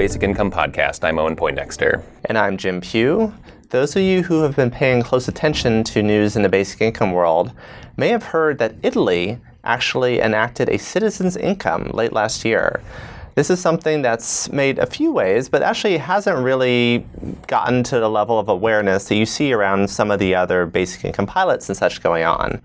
Basic Income Podcast. I'm Owen Poindexter. And I'm Jim Pugh. Those of you who have been paying close attention to news in the basic income world may have heard that Italy actually enacted a citizen's income late last year. This is something that's made a few waves, but actually hasn't really gotten to the level of awareness that you see around some of the other basic income pilots and such going on.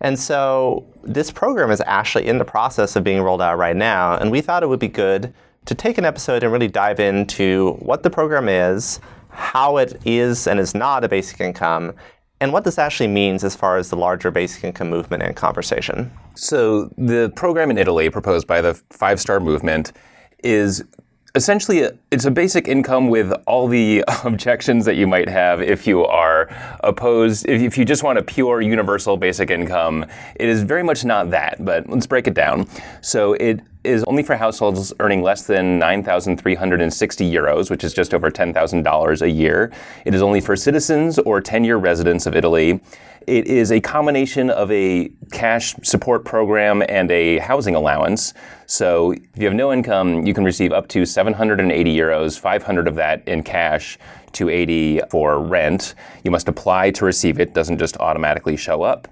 And so this program is actually in the process of being rolled out right now, and we thought it would be good to take an episode and really dive into what the program is, how it is and is not a basic income, and what this actually means as far as the larger basic income movement and conversation. So, the program in Italy proposed by the Five Star Movement is essentially it's a basic income with all the objections that you might have if you are opposed if, if, you just want a pure universal basic income it is very much not that but let's break it down so it is only for households earning less than 9,360 euros, which is just over $10,000 a year. It is only for citizens or 10 year residents of Italy. It is a combination of a cash support program and a housing allowance. So if you have no income, you can receive up to 780 euros, 500 of that in cash, 280 for rent. You must apply to receive it, doesn't just automatically show up.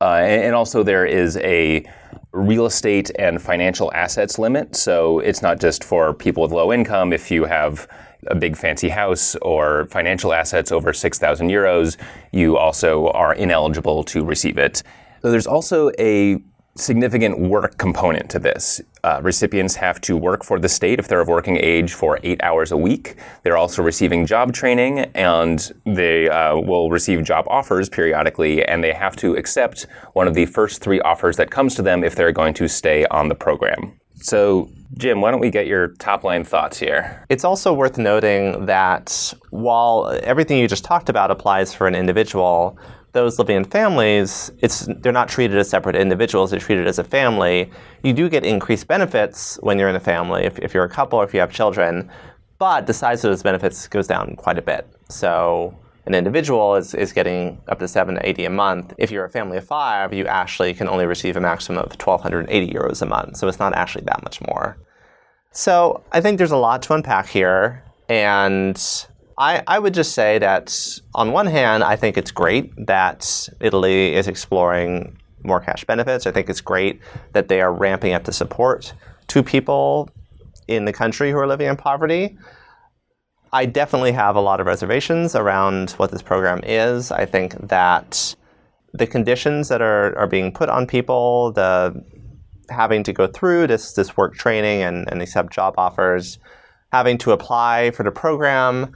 Uh, and also there is a real estate and financial assets limit. So it's not just for people with low income. If you have a big fancy house or financial assets over 6,000 euros, you also are ineligible to receive it. So there's also a significant work component to this. Uh, recipients have to work for the state if they're of working age for eight hours a week. They're also receiving job training and they uh, will receive job offers periodically and they have to accept one of the first three offers that comes to them if they're going to stay on the program. So, Jim, why don't we get your top line thoughts here? It's also worth noting that while everything you just talked about applies for an individual, those living in families, it's they're not treated as separate individuals, they're treated as a family. You do get increased benefits when you're in a family, if, if you're a couple or if you have children, but the size of those benefits goes down quite a bit. So an individual is, is getting up to 780 a month. If you're a family of five, you actually can only receive a maximum of 1,280 euros a month. So it's not actually that much more. So I think there's a lot to unpack here. And I, I would just say that on one hand, I think it's great that Italy is exploring more cash benefits. I think it's great that they are ramping up the support to people in the country who are living in poverty. I definitely have a lot of reservations around what this program is. I think that the conditions that are, are being put on people, the having to go through this, this work training and, and accept job offers, having to apply for the program,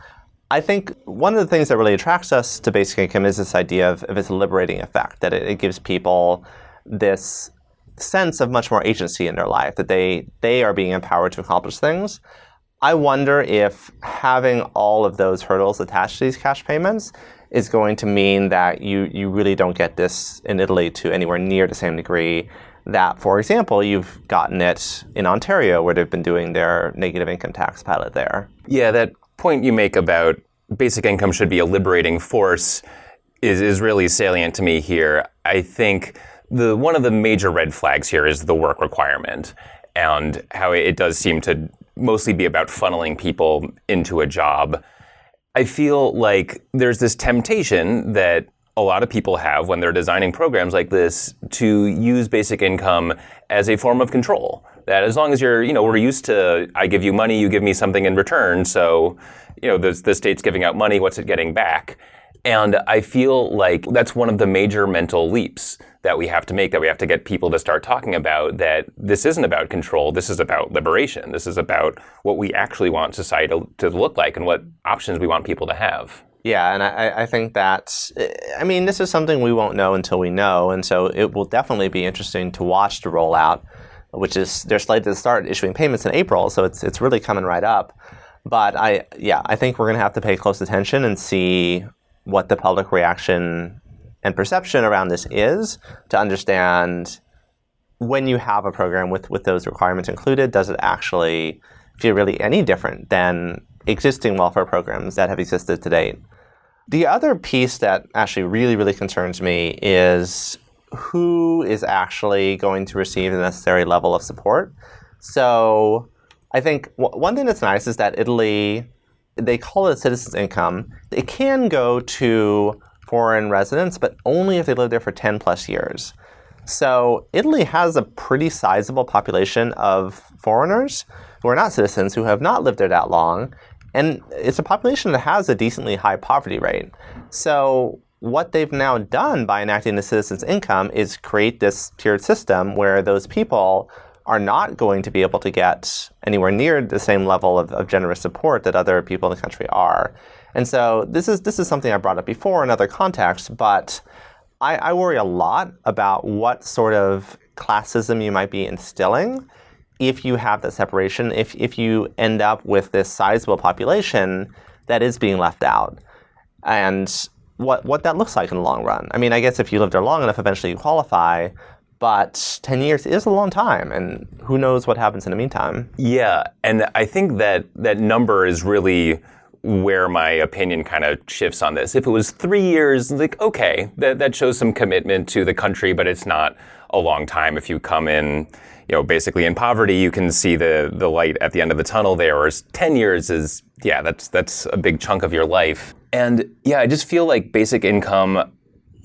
I think one of the things that really attracts us to basic income is this idea of, of its liberating effect, that it, it, gives people this sense of much more agency in their life, that they, they are being empowered to accomplish things. I wonder if having all of those hurdles attached to these cash payments is going to mean that you, you really don't get this in Italy to anywhere near the same degree that, for example, you've gotten it in Ontario where they've been doing their negative income tax pilot there. Yeah, that point you make about basic income should be a liberating force is, is really salient to me here. I think the one of the major red flags here is the work requirement and how it does seem to mostly be about funneling people into a job. I feel like there's this temptation that a lot of people have when they're designing programs like this to use basic income as a form of control. That as long as you're, you know, we're used to, I give you money, you give me something in return. So, you know, the, the state's giving out money, what's it getting back? And I feel like that's one of the major mental leaps that we have to make, that we have to get people to start talking about that this isn't about control, this is about liberation. This is about what we actually want society to, to look like and what options we want people to have. Yeah, and I, I think that, I mean, this is something we won't know until we know. And so it will definitely be interesting to watch the rollout, which is, they're slated to start issuing payments in April. So it's, it's really coming right up. But I, yeah, I think we're going to have to pay close attention and see what the public reaction and perception around this is to understand when you have a program with, with those requirements included, does it actually feel really any different than existing welfare programs that have existed to date? The other piece that actually really, really concerns me is who is actually going to receive the necessary level of support. So I think one thing that's nice is that Italy, they call it a citizen's income. It can go to foreign residents, but only if they live there for 10 plus years. So Italy has a pretty sizable population of foreigners who are not citizens, who have not lived there that long. And it's a population that has a decently high poverty rate. So what they've now done by enacting the citizen's income is create this tiered system where those people are not going to be able to get anywhere near the same level of, of, generous support that other people in the country are. And so this is this is something I brought up before in other contexts, but I, I worry a lot about what sort of classism you might be instilling if you have that separation, if, if you end up with this sizable population that is being left out. And what, what that looks like in the long run. I mean, I guess if you live there long enough, eventually you qualify, but 10 years is a long time, and who knows what happens in the meantime. Yeah, and I think that that number is really where my opinion kind of shifts on this. If it was three years, like, okay, that, that shows some commitment to the country, but it's not a long time. If you come in, you know, basically in poverty, you can see the, the light at the end of the tunnel there. Whereas 10 years is, yeah, that's, that's a big chunk of your life. And yeah, I just feel like basic income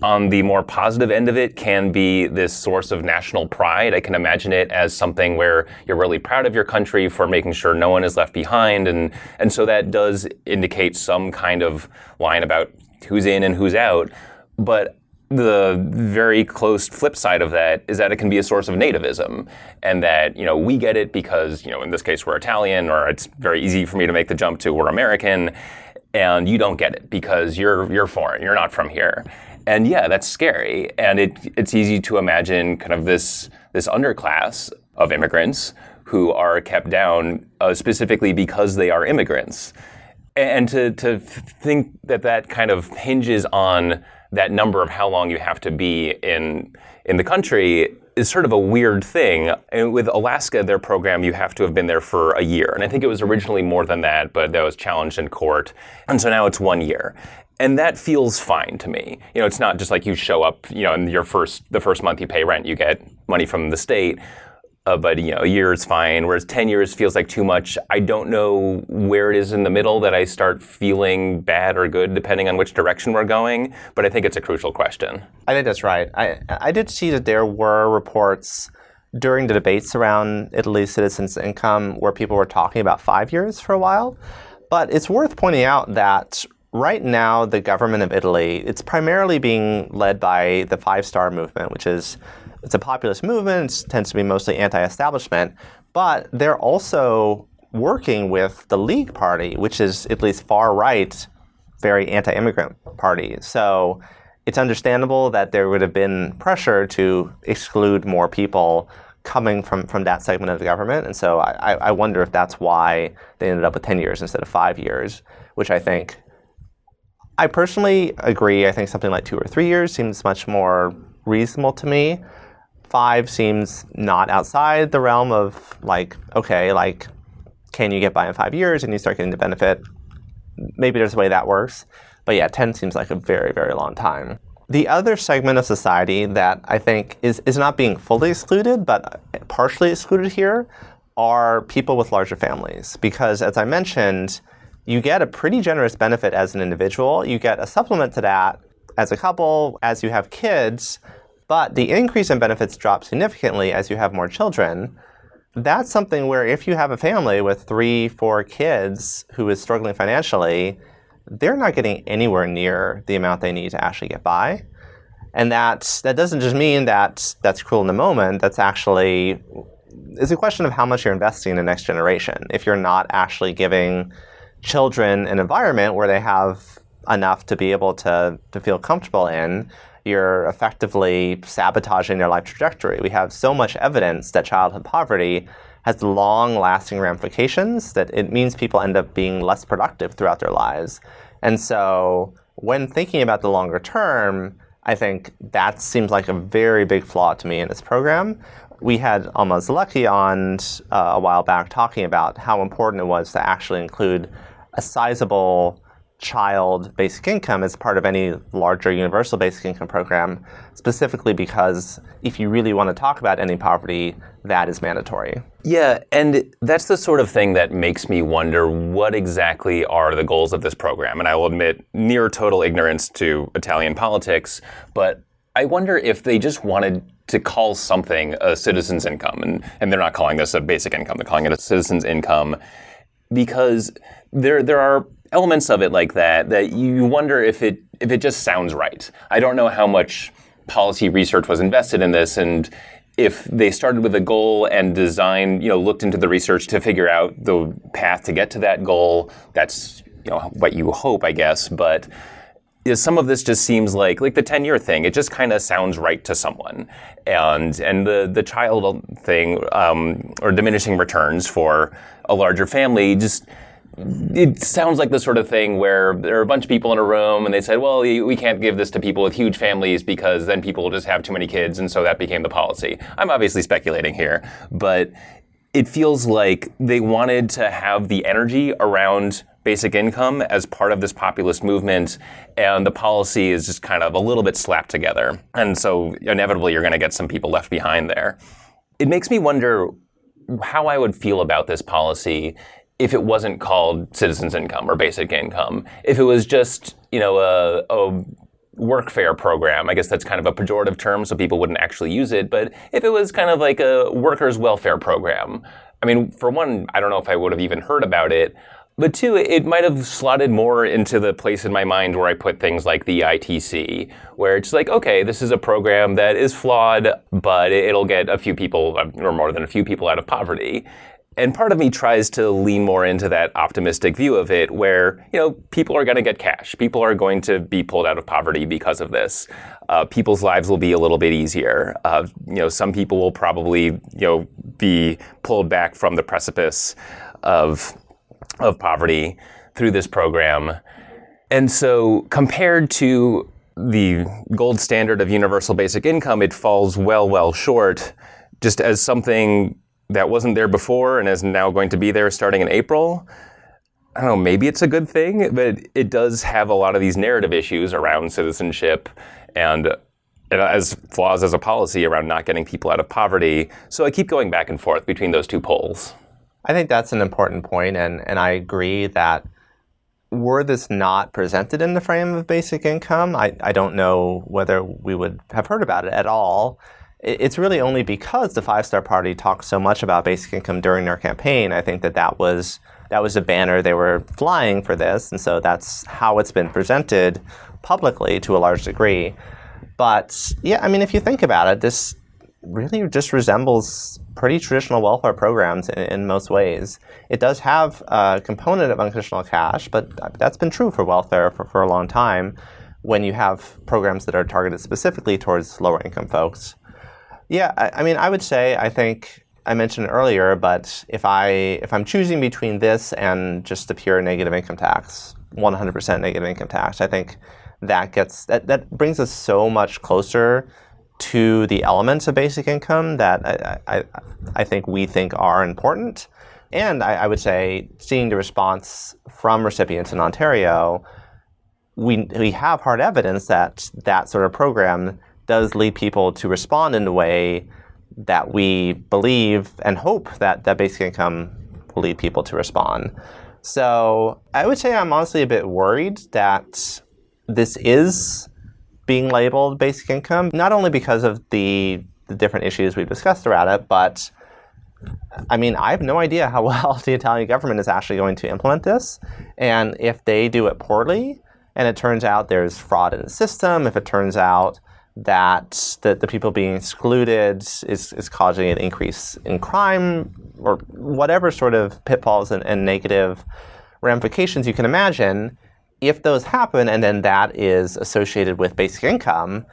on the more positive end of it can be this source of national pride. I can imagine it as something where you're really proud of your country for making sure no one is left behind. And, and so that does indicate some kind of line about who's in and who's out. But the very close flip side of that is that it can be a source of nativism and that you know we get it because you know in this case we're Italian or it's very easy for me to make the jump to we're American and you don't get it because you're you're foreign you're not from here and yeah, that's scary. And it, it's easy to imagine kind of this, this underclass of immigrants who are kept down uh, specifically because they are immigrants. And to, to think that that kind of hinges on that number of how long you have to be in, in the country is sort of a weird thing. And with Alaska, their program, you have to have been there for a year. And I think it was originally more than that, but that was challenged in court. And so now it's one year and that feels fine to me. You know, it's not just like you show up, you know, in your first the first month you pay rent, you get money from the state. Uh, but you know, a year is fine. Whereas ten years feels like too much. I don't know where it is in the middle that I start feeling bad or good, depending on which direction we're going. But I think it's a crucial question. I think that's right. I I did see that there were reports during the debates around Italy's citizens' income where people were talking about five years for a while. But it's worth pointing out that right now, the government of Italy, it's primarily being led by the Five Star Movement, which is it's a populist movement. It tends to be mostly anti-establishment, but they're also working with the League Party, which is at least far right, very anti-immigrant party. So it's understandable that there would have been pressure to exclude more people coming from, from that segment of the government. And so I, I wonder if that's why they ended up with 10 years instead of five years, which I think I personally agree. I think something like two or three years seems much more reasonable to me. Five seems not outside the realm of like, okay, like, can you get by in five years and you start getting the benefit? Maybe there's a way that works. But yeah, 10 seems like a very, very long time. The other segment of society that I think is, is not being fully excluded, but partially excluded here, are people with larger families. Because as I mentioned, you get a pretty generous benefit as an individual. You get a supplement to that as a couple, as you have kids, but the increase in benefits drops significantly as you have more children. That's something where if you have a family with three, four kids who is struggling financially, they're not getting anywhere near the amount they need to actually get by. And that that doesn't just mean that that's cruel in the moment. That's actually it's a question of how much you're investing in the next generation. If you're not actually giving children an environment where they have enough to be able to, to feel comfortable in, you're effectively sabotaging their life trajectory. We have so much evidence that childhood poverty has long lasting ramifications that it means people end up being less productive throughout their lives. And so, when thinking about the longer term, I think that seems like a very big flaw to me in this program we had Almaz Zelleke on uh, a while back talking about how important it was to actually include a sizable child basic income as part of any larger universal basic income program, specifically because if you really want to talk about ending poverty, that is mandatory. Yeah, and that's the sort of thing that makes me wonder what exactly are the goals of this program. And I will admit near total ignorance to Italian politics, but I wonder if they just wanted to call something a citizen's income, and, and they're not calling this a basic income, they're calling it a citizen's income because there there are elements of it like that that you wonder if it if it just sounds right. I don't know how much policy research was invested in this and if they started with a goal and design, you know, looked into the research to figure out the path to get to that goal, that's you know what you hope, I guess, but some of this just seems like like the 10 year thing it just kind of sounds right to someone and and the the child thing um, or diminishing returns for a larger family just it sounds like the sort of thing where there are a bunch of people in a room and they said, well, we can't give this to people with huge families because then people will just have too many kids. And so that became the policy. I'm obviously speculating here, but it feels like they wanted to have the energy around basic income as part of this populist movement, and the policy is just kind of a little bit slapped together. And so inevitably, you're going to get some people left behind there. It makes me wonder how I would feel about this policy if it wasn't called citizens income or basic income, if it was just you know a, a workfare program, I guess that's kind of a pejorative term, so people wouldn't actually use it. But if it was kind of like a workers' welfare program, I mean, for one, I don't know if I would have even heard about it. But two, it might have slotted more into the place in my mind where I put things like the ITC, where it's like, okay, this is a program that is flawed, but it'll get a few people, uh, or more than a few people, out of poverty. And part of me tries to lean more into that optimistic view of it where, you know, people are going to get cash. People are going to be pulled out of poverty because of this. Uh, people's lives will be a little bit easier. Uh, you know, some people will probably, you know, be pulled back from the precipice of, of poverty through this program. And so compared to the gold standard of universal basic income, it falls well, well short just as something that wasn't there before and is now going to be there starting in April. I don't know, maybe it's a good thing, but it does have a lot of these narrative issues around citizenship and as flaws as a policy around not getting people out of poverty. So I keep going back and forth between those two poles. I think that's an important point, and, and I agree that were this not presented in the frame of basic income, I, I don't know whether we would have heard about it at all it's really only because the Five Star Party talked so much about basic income during their campaign. I think that that was that was a banner they were flying for this, and so that's how it's been presented publicly to a large degree. But yeah, I mean, if you think about it, this really just resembles pretty traditional welfare programs in, in, most ways. It does have a component of unconditional cash, but that's been true for welfare for, for a long time when you have programs that are targeted specifically towards lower income folks. Yeah, I, I mean, I would say I think I mentioned earlier, but if I if I'm choosing between this and just the pure negative income tax, 100% negative income tax, I think that gets that, that brings us so much closer to the elements of basic income that I, I, I think we think are important. And I, I, would say, seeing the response from recipients in Ontario, we, we have hard evidence that that sort of program does lead people to respond in a way that we believe and hope that, that basic income will lead people to respond. So I would say I'm honestly a bit worried that this is being labeled basic income, not only because of the, the different issues we've discussed around it, but I mean, I have no idea how well the Italian government is actually going to implement this. And if they do it poorly, and it turns out there's fraud in the system, if it turns out that the, the people being excluded is, is causing an increase in crime or whatever sort of pitfalls and, and negative ramifications you can imagine, if those happen and then that is associated with basic income,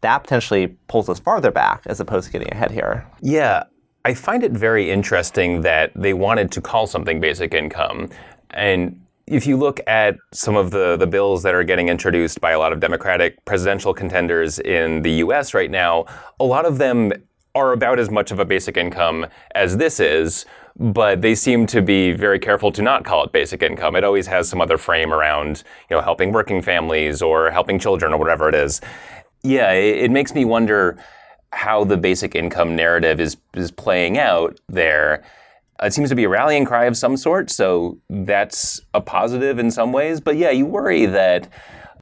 that potentially pulls us farther back as opposed to getting ahead here. Yeah. I find it very interesting that they wanted to call something basic income. And if you look at some of the, the bills that are getting introduced by a lot of Democratic presidential contenders in the US right now, a lot of them are about as much of a basic income as this is, but they seem to be very careful to not call it basic income. It always has some other frame around, you know, helping working families or helping children or whatever it is. Yeah, it, it makes me wonder how the basic income narrative is is playing out there. Uh, it seems to be a rallying cry of some sort, so that's a positive in some ways. But yeah, you worry that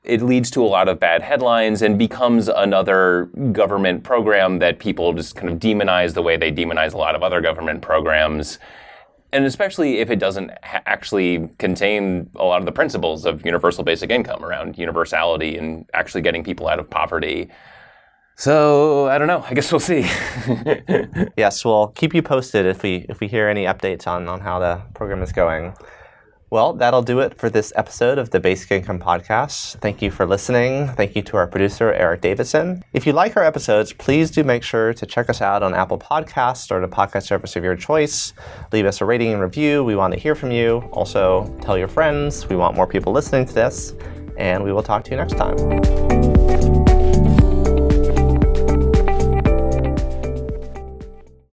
it leads to a lot of bad headlines and becomes another government program that people just kind of demonize the way they demonize a lot of other government programs. And especially if it doesn't ha- actually contain a lot of the principles of universal basic income around universality and actually getting people out of poverty. So I don't know. I guess we'll see. yes, we'll keep you posted if we if we hear any updates on, on how the program is going. Well, that'll do it for this episode of the Basic Income Podcast. Thank you for listening. Thank you to our producer, Eric Davidson. If you like our episodes, please do make sure to check us out on Apple Podcasts or the podcast service of your choice. Leave us a rating and review. We want to hear from you. Also, tell your friends. We want more people listening to this. And we will talk to you next time.